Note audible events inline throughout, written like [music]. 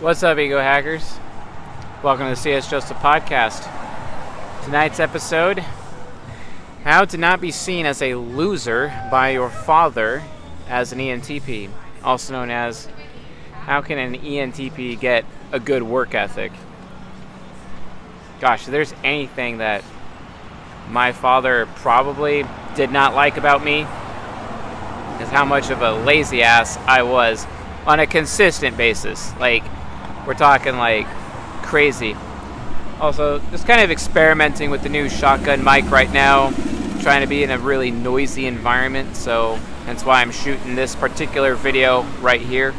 What's up, Ego Hackers? Welcome to CS a Podcast. Tonight's episode How to Not Be Seen as a Loser by Your Father as an ENTP, also known as How Can an ENTP Get a Good Work Ethic? Gosh, there's anything that my father probably did not like about me, is how much of a lazy ass I was on a consistent basis. Like, we're talking like crazy. Also, just kind of experimenting with the new shotgun mic right now, trying to be in a really noisy environment, so that's why I'm shooting this particular video right here.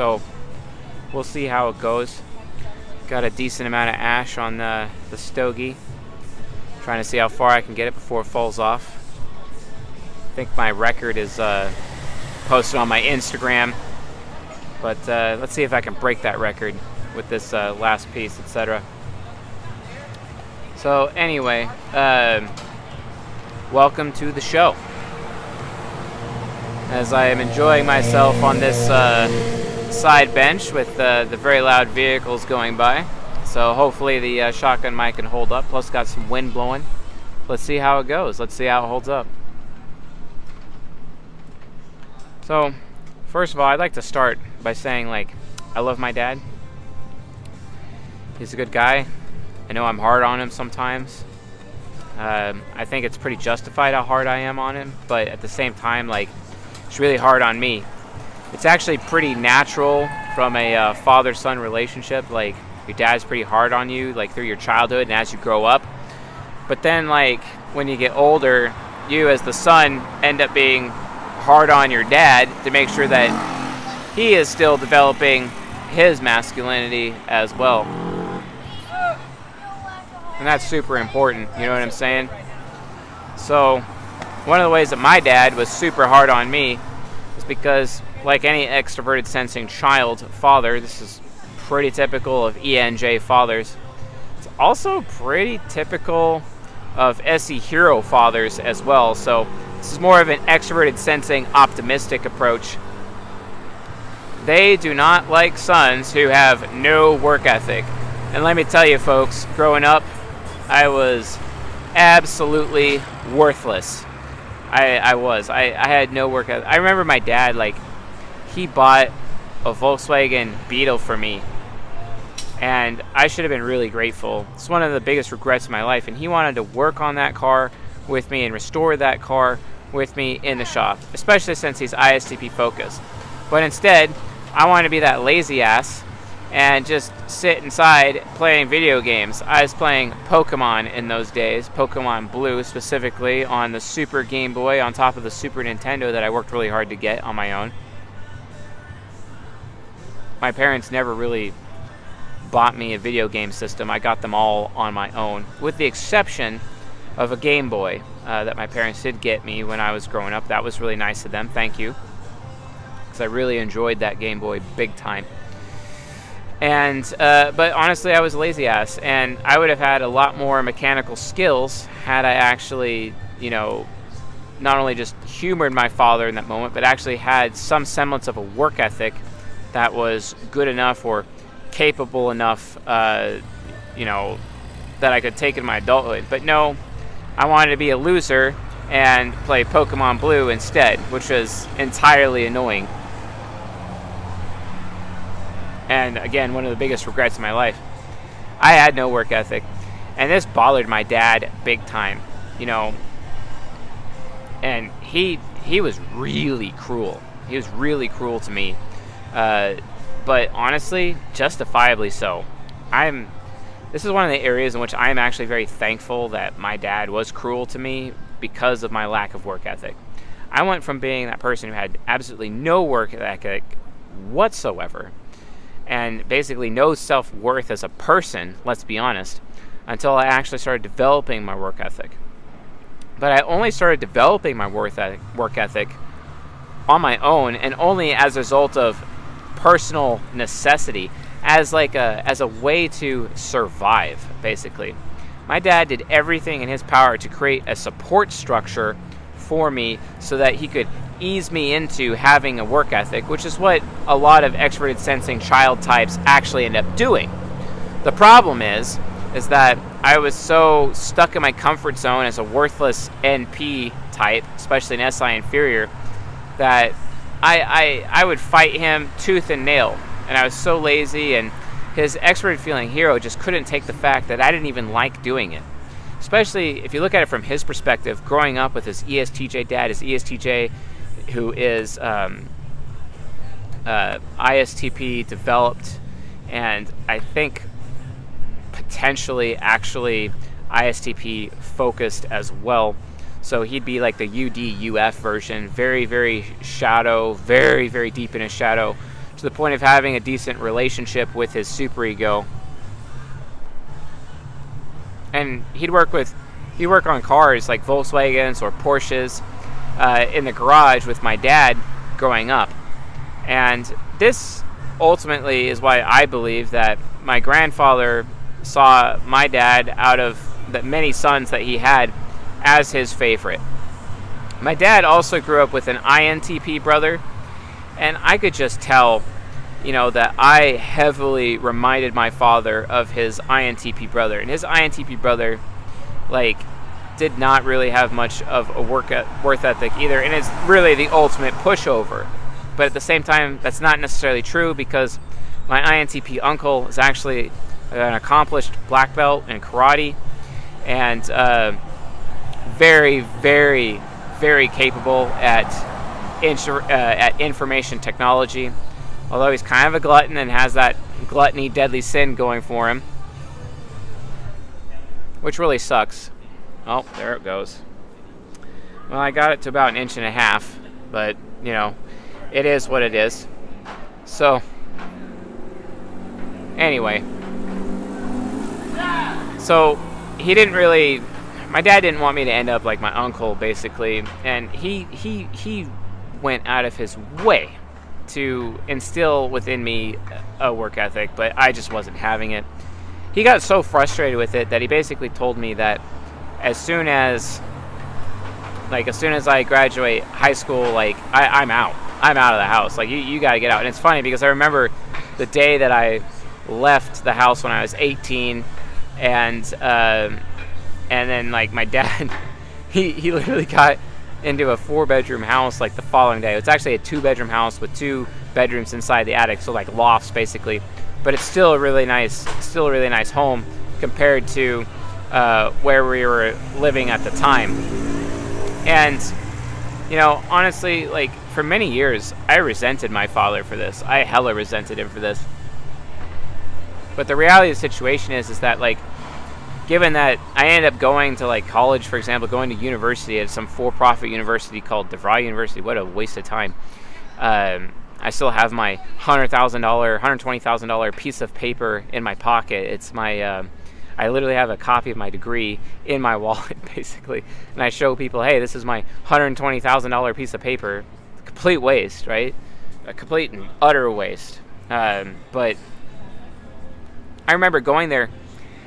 So, we'll see how it goes. Got a decent amount of ash on the, the stogie. Trying to see how far I can get it before it falls off. I think my record is uh, posted on my Instagram. But uh, let's see if I can break that record with this uh, last piece, etc. So anyway, um welcome to the show. As I am enjoying myself on this uh, side bench with uh, the very loud vehicles going by, so hopefully the uh, shotgun mic can hold up. Plus, got some wind blowing. Let's see how it goes. Let's see how it holds up. So, first of all, I'd like to start by saying, like, I love my dad. He's a good guy. I know I'm hard on him sometimes. Um, I think it's pretty justified how hard I am on him, but at the same time, like, it's really hard on me. It's actually pretty natural from a uh, father son relationship. Like, your dad's pretty hard on you, like, through your childhood and as you grow up. But then, like, when you get older, you as the son end up being hard on your dad to make sure that he is still developing his masculinity as well. And that's super important, you know what I'm saying? So, one of the ways that my dad was super hard on me is because, like any extroverted sensing child father, this is pretty typical of ENJ fathers. It's also pretty typical of SE hero fathers as well. So, this is more of an extroverted sensing optimistic approach. They do not like sons who have no work ethic. And let me tell you, folks, growing up, I was absolutely worthless. I, I was. I, I had no work ethic. I remember my dad, like, he bought a Volkswagen Beetle for me. And I should have been really grateful. It's one of the biggest regrets of my life. And he wanted to work on that car with me and restore that car with me in the shop, especially since he's ISTP focused. But instead, I wanted to be that lazy ass and just sit inside playing video games. I was playing Pokemon in those days, Pokemon Blue specifically, on the Super Game Boy on top of the Super Nintendo that I worked really hard to get on my own. My parents never really bought me a video game system. I got them all on my own, with the exception of a Game Boy uh, that my parents did get me when I was growing up. That was really nice of them. Thank you. Because I really enjoyed that Game Boy big time. And, uh, but honestly, I was a lazy ass, and I would have had a lot more mechanical skills had I actually, you know, not only just humored my father in that moment, but actually had some semblance of a work ethic that was good enough or capable enough, uh, you know, that I could take in my adulthood. But no, I wanted to be a loser and play Pokemon Blue instead, which was entirely annoying. And again, one of the biggest regrets of my life. I had no work ethic. And this bothered my dad big time, you know. And he he was really cruel. He was really cruel to me. Uh, but honestly, justifiably so. I'm this is one of the areas in which I am actually very thankful that my dad was cruel to me because of my lack of work ethic. I went from being that person who had absolutely no work ethic whatsoever and basically no self worth as a person, let's be honest, until I actually started developing my work ethic. But I only started developing my work ethic, work ethic on my own and only as a result of personal necessity as like a as a way to survive basically. My dad did everything in his power to create a support structure for me so that he could ease me into having a work ethic which is what a lot of extroverted sensing child types actually end up doing. The problem is is that I was so stuck in my comfort zone as a worthless NP type, especially an SI inferior, that I, I, I would fight him tooth and nail. And I was so lazy, and his expert feeling hero just couldn't take the fact that I didn't even like doing it. Especially if you look at it from his perspective, growing up with his ESTJ dad, his ESTJ, who is um, uh, ISTP developed, and I think potentially actually ISTP focused as well. So he'd be like the UDUF version, very, very shadow, very, very deep in his shadow, to the point of having a decent relationship with his superego. And he'd work with, he'd work on cars like Volkswagens or Porsches uh, in the garage with my dad growing up. And this ultimately is why I believe that my grandfather saw my dad out of the many sons that he had as his favorite. My dad also grew up with an INTP brother, and I could just tell, you know, that I heavily reminded my father of his INTP brother. And his INTP brother, like, did not really have much of a work worth ethic either, and it's really the ultimate pushover. But at the same time, that's not necessarily true because my INTP uncle is actually an accomplished black belt in karate, and uh, very, very, very capable at uh, at information technology. Although he's kind of a glutton and has that gluttony, deadly sin going for him, which really sucks. Oh, there it goes. Well, I got it to about an inch and a half, but you know, it is what it is. So, anyway. So he didn't really. My dad didn't want me to end up like my uncle, basically, and he he he went out of his way to instill within me a work ethic, but I just wasn't having it. He got so frustrated with it that he basically told me that as soon as like as soon as I graduate high school, like I, I'm out. I'm out of the house. Like you, you got to get out. And it's funny because I remember the day that I left the house when I was 18 and uh, and then like my dad, [laughs] he he literally got into a four bedroom house like the following day. It's actually a two bedroom house with two bedrooms inside the attic, so like lofts basically. But it's still a really nice, still a really nice home compared to uh, where we were living at the time. And you know, honestly, like for many years, I resented my father for this. I hella resented him for this. But the reality of the situation is, is that like, given that I ended up going to like college, for example, going to university at some for-profit university called DeVry University. What a waste of time. Um, I still have my hundred thousand dollar, hundred twenty thousand dollar piece of paper in my pocket. It's my, um, I literally have a copy of my degree in my [laughs] wallet, basically, and I show people, hey, this is my hundred twenty thousand dollar piece of paper. Complete waste, right? A complete and utter waste. Um, but I remember going there,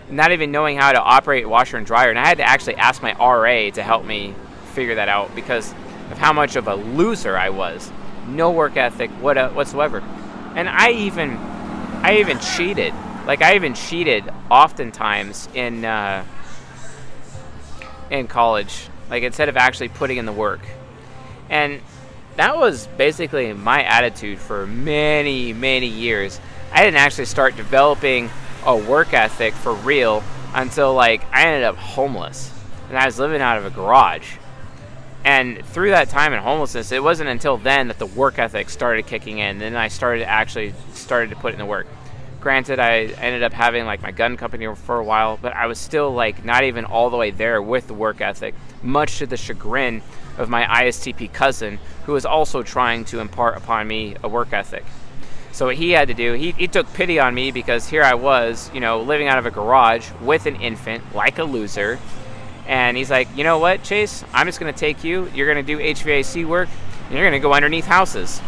not even knowing how to operate washer and dryer, and I had to actually ask my RA to help me figure that out because of how much of a loser I was. No work ethic uh, whatsoever, and I even, I even cheated. Like I even cheated oftentimes in uh, in college. Like instead of actually putting in the work, and that was basically my attitude for many, many years. I didn't actually start developing a work ethic for real until like I ended up homeless and I was living out of a garage. And through that time in homelessness, it wasn't until then that the work ethic started kicking in. Then I started actually started to put in the work. Granted, I ended up having like my gun company for a while, but I was still like not even all the way there with the work ethic, much to the chagrin of my ISTP cousin, who was also trying to impart upon me a work ethic. So what he had to do, he, he took pity on me because here I was, you know, living out of a garage with an infant, like a loser. And he's like, you know what, Chase? I'm just going to take you. You're going to do HVAC work, and you're going to go underneath houses.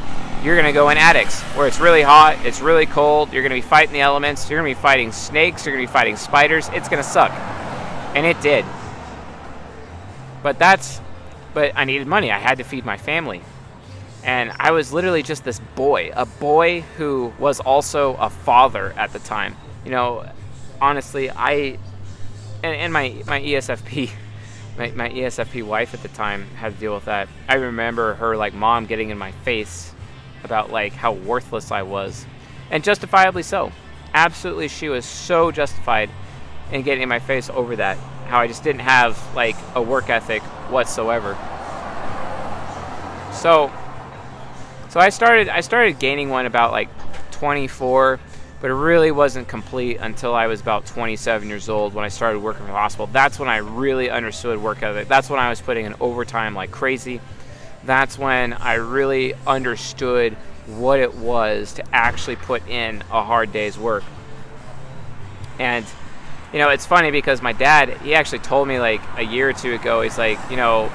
you're going to go in attics where it's really hot, it's really cold, you're going to be fighting the elements, you're going to be fighting snakes, you're going to be fighting spiders. It's going to suck. And it did. But that's but I needed money. I had to feed my family. And I was literally just this boy, a boy who was also a father at the time. You know, honestly, I and, and my my ESFP [laughs] my, my ESFP wife at the time had to deal with that. I remember her like mom getting in my face about like how worthless I was, and justifiably so. Absolutely, she was so justified in getting in my face over that. How I just didn't have like a work ethic whatsoever. So, so I started I started gaining one about like 24 but it really wasn't complete until I was about 27 years old when I started working for the hospital. That's when I really understood work ethic. That's when I was putting in overtime like crazy. That's when I really understood what it was to actually put in a hard day's work. And you know, it's funny because my dad, he actually told me like a year or two ago, he's like, you know,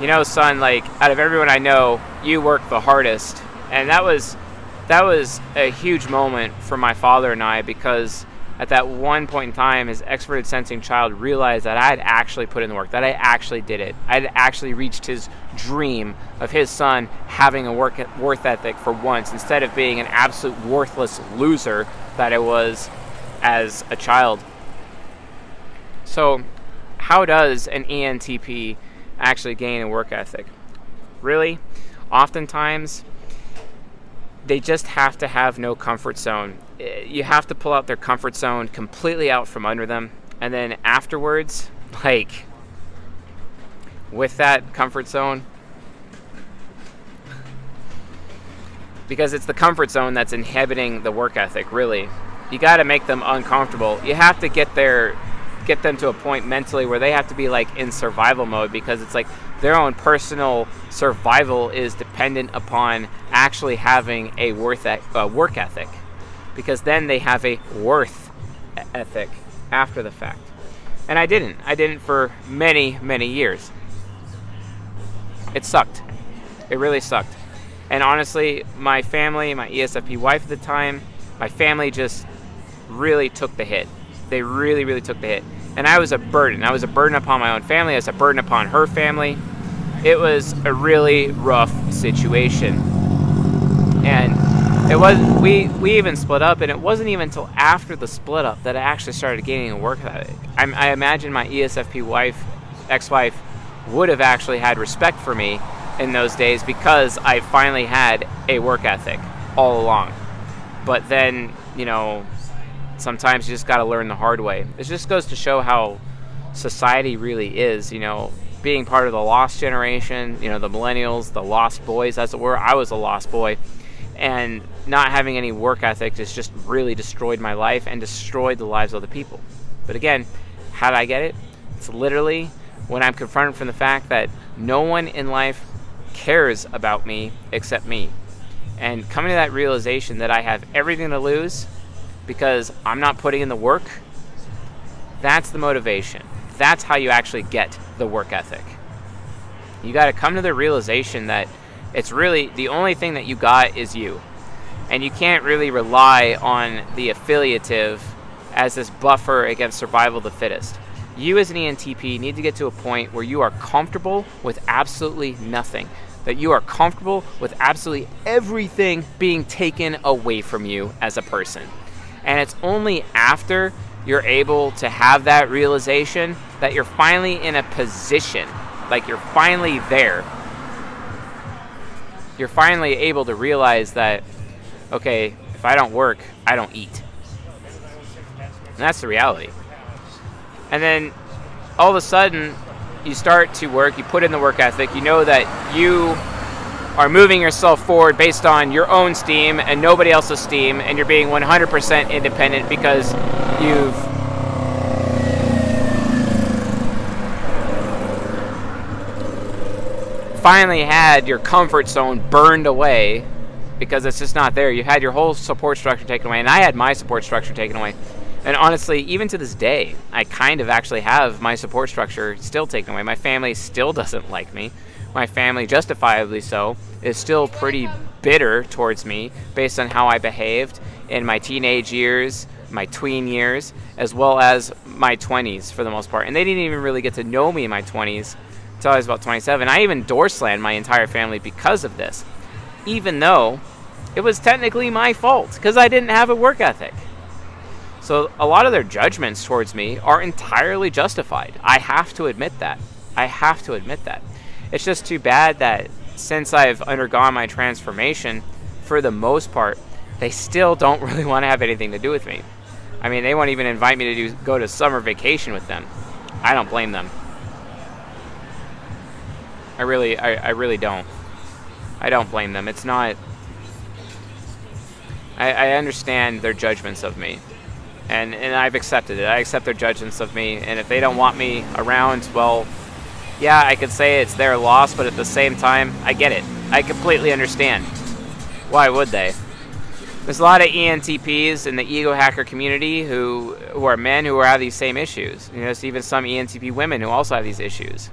you know, son, like out of everyone I know, you work the hardest. And that was that was a huge moment for my father and I because at that one point in time, his extroverted sensing child realized that I had actually put in the work, that I actually did it. I had actually reached his dream of his son having a work worth ethic for once, instead of being an absolute worthless loser that I was as a child. So, how does an ENTP actually gain a work ethic? Really, oftentimes they just have to have no comfort zone. Eh, you have to pull out their comfort zone completely out from under them. And then afterwards, [laughs] like with that comfort zone, because it's the comfort zone that's inhibiting the work ethic, really. You got to make them uncomfortable. You have to get their get them to a point mentally where they have to be like in survival mode because it's like their own personal survival is dependent upon actually having a worth uh, work ethic because then they have a worth ethic after the fact. And i didn't. I didn't for many many years. It sucked. It really sucked. And honestly my family my esfp wife at the time my family just really took the hit they really really took the hit and I was a burden. I was a burden upon my own family. I was a burden upon her family. It was a really rough situation, and it was we we even split up, and it wasn't even until after the split up that I actually started gaining a work ethic. I, I imagine my ESFP wife, ex-wife, would have actually had respect for me in those days because I finally had a work ethic all along. But then, you know, sometimes you just got to learn the hard way. It just goes to show how society really is, you know, being part of the lost generation, you know, the millennials, the lost boys, as it were. I was a lost boy. And not having any work ethic has just really destroyed my life and destroyed the lives of other people. But again, how did I get it? It's literally when I'm confronted from the fact that no one in life cares about me except me. And coming to that realization that I have everything to lose because I'm not putting in the work, that's the motivation. That's how you actually get the work ethic. You got to come to the realization that it's really the only thing that you got is you. And you can't really rely on the affiliative as this buffer against survival of the fittest. You, as an ENTP, need to get to a point where you are comfortable with absolutely nothing. That you are comfortable with absolutely everything being taken away from you as a person. And it's only after you're able to have that realization that you're finally in a position, like you're finally there. You're finally able to realize that, okay, if I don't work, I don't eat. And that's the reality. And then all of a sudden, you start to work, you put in the work ethic, you know that you are moving yourself forward based on your own steam and nobody else's steam, and you're being 100% independent because you've finally had your comfort zone burned away because it's just not there. You had your whole support structure taken away, and I had my support structure taken away. And honestly, even to this day, I kind of actually have my support structure still taken away. My family still [laughs] doesn't like me my family, justifiably so, is still pretty bitter towards me based on how I behaved in my teenage years, my tween years, as well as my 20s for the most part. And they didn't even really get to know me in my 20s until I was about 27. I even door slammed my entire family because of this, even though it was technically my fault because I didn't have a work ethic. So a lot of their judgments towards me are entirely justified. I have to admit that. I have to admit that. It's just too bad that since I've undergone my transformation, for the most part, they still don't [laughs] really want to have anything to do with me. I mean, they won't even invite me to do, go to summer vacation with them. I don't blame them. I really, I, I really don't. I don't blame them. It's not. I, I understand their judgments of me, and and I've accepted it. I accept their judgments of me, and if they don't want me around, well, yeah, I could say it's their loss, but at the same time, I get it. I completely understand. Why would they? There's a lot of ENTPs in the ego hacker community who who are men who are have these same issues. You know, there's even some ENTP women who also have these issues.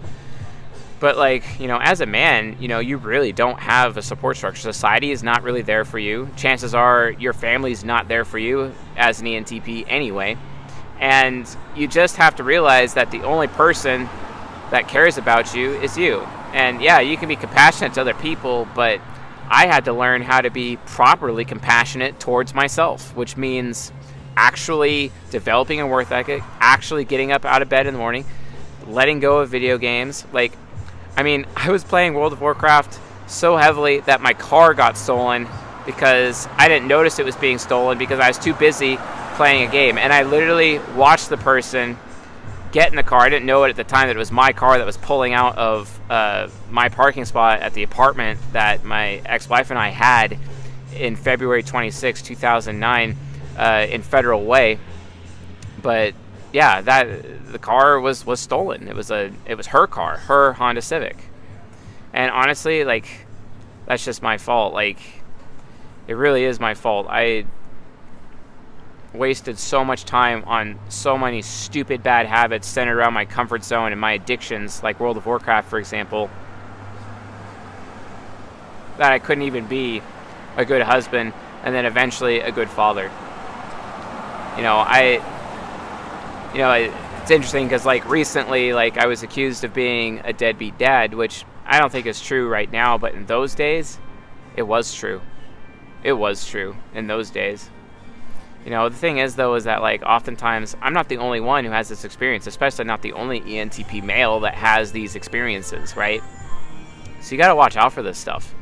But like, you know, as a man, you know, you really don't have a support structure. Society is not really there for you. Chances are your family's not there for you as an ENTP anyway. And you just have to realize that the only person that cares about you is you. And yeah, you can be compassionate to other people, but I had to learn how to be properly compassionate towards myself, which means actually developing a worth ethic, actually getting up out of bed in the morning, letting go of video games. Like, I mean, [laughs] I was playing World of Warcraft so heavily that my car got stolen because I didn't notice it was being stolen because I was too busy playing a game. And I literally watched the person get in the car. I didn't know it at the time that it was my car that was pulling out of uh, my parking spot at the apartment that my ex-wife and I had in February 26, 2009, uh, in Federal Way. But yeah, that the car was was stolen. It was a it was her car, her Honda Civic. And honestly, like that's just my fault. Like it really is my fault. I wasted so much time on so many stupid bad habits centered around my comfort zone and my addictions, like World of Warcraft, for example, that I couldn't even be a good husband and then eventually a good father. You know, I, you know, it's interesting because like recently, like I was accused of being a deadbeat dad, which I don't think is true right now, but in those days, it was true. It was true in those days. You know, the thing is though is that like oftentimes I'm not the only one who has this experience, especially not the only ENTP male that has these experiences, right? So you got to watch out for this stuff.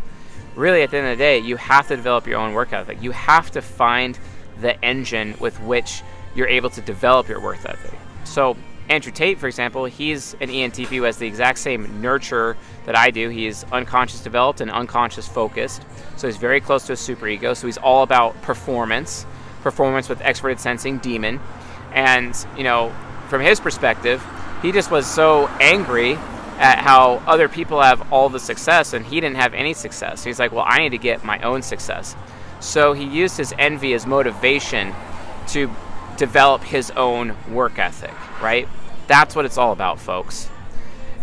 Really at the end of the day, you have to develop your own work ethic. You have to find the engine with which you're able to develop your work ethic. So Andrew Tate, for example, he's an ENTP who has the exact same nurture that I do. He is unconscious developed and unconscious focused. So he's very close to a superego. So he's all about performance performance with extroverted sensing demon. And you know from his perspective he just was so angry at how other people have all the success and he didn't have any success. He's like well i need to get my own success. So he used his envy as motivation to develop his own work ethic right? That's what it's all about folks.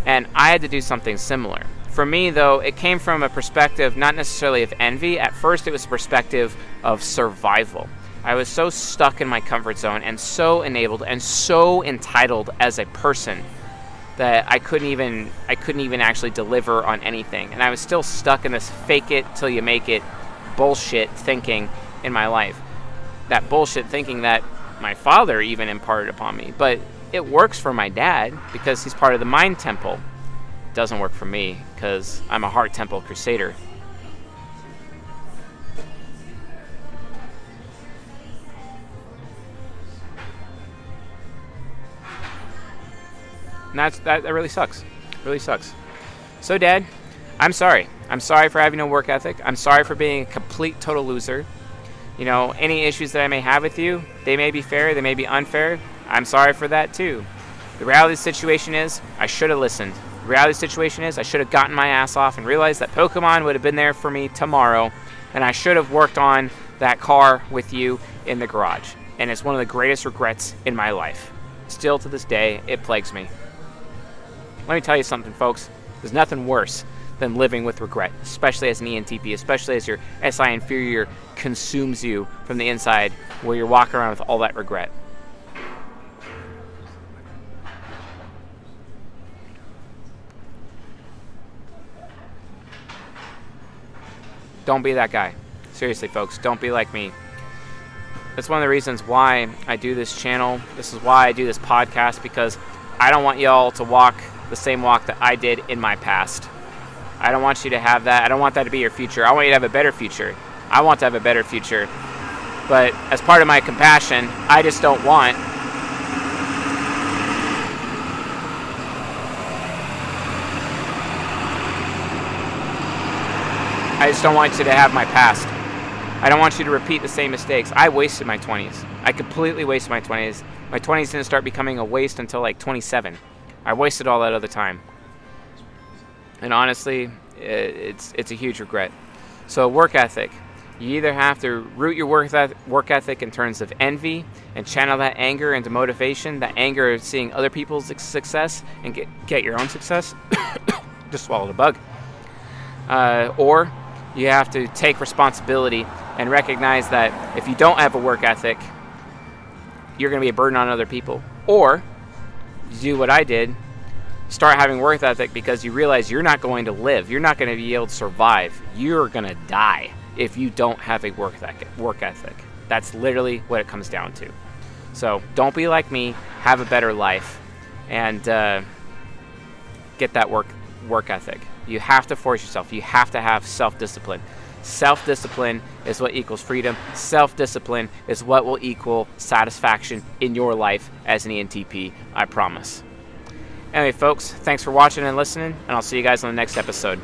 And i had to do something similar. For me, though, it came from a perspective not necessarily of envy. At first, it was a perspective of survival. I was so stuck in my comfort zone and so enabled and so entitled as a person that I couldn't even I couldn't even actually deliver on anything. And I was still stuck in this fake it till you make it bullshit thinking in my life. That bullshit thinking that my father even imparted upon me. But it works for my dad because he's part of the mind temple. Doesn't work for me because I'm a heart temple crusader. And that's that, that really sucks. Really sucks. So, Dad, I'm sorry. I'm sorry for having no work ethic. I'm sorry for being a complete total loser. You know, any issues that I may have with you, they may be fair, they may be unfair. I'm sorry for that too. The reality of the situation is, I should have listened. The reality of the situation is, I should have gotten my ass off and realized that Pokemon would have been there for me tomorrow, and I should have worked on that car with you in the garage. And it's one of the greatest regrets in my life. Still to this day, it plagues me. Let me tell you something, folks. There's nothing worse than living with regret, especially as an ENTP, especially as your SI inferior consumes you from the inside, where you're walking around with all that regret. Don't be that guy. Seriously, folks, don't be like me. That's one of the reasons why I do this channel. This is why I do this podcast because I don't want y'all to walk the same walk that I did in my past. I don't want you to have that. I don't want that to be your future. I want you to have a better future. I want to have a better future. But as part of my compassion, I just don't want I just don't want you to have my past. I don't want you to repeat the same mistakes. I wasted my 20s. I completely wasted my 20s. My 20s didn't start becoming a waste until like 27. I wasted all that other time. And honestly, it's it's a huge regret. So work ethic. You either have to root your work work ethic in terms of envy and channel that anger into motivation, that anger of seeing other people's success and get, get your own success. [coughs] Just swallowed a bug. Uh, or you have to take responsibility and recognize that if you don't have a work ethic, you're going to be a burden on other people. Or do what I did start having work ethic because you realize you're not going to live. You're not going to be able to survive. You're going to die if you don't have a work ethic. Work ethic. That's literally what it comes down to. So don't be like me. Have a better life, and uh, get that work work ethic. You have to force yourself. You have to have self discipline. Self discipline is what equals freedom. Self discipline is what will equal satisfaction in your life as an ENTP, I promise. Anyway, folks, thanks for watching and listening, and I'll see you guys on the next episode.